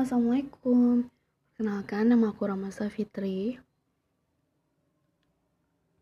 Assalamualaikum. Perkenalkan nama aku Ramasa Fitri.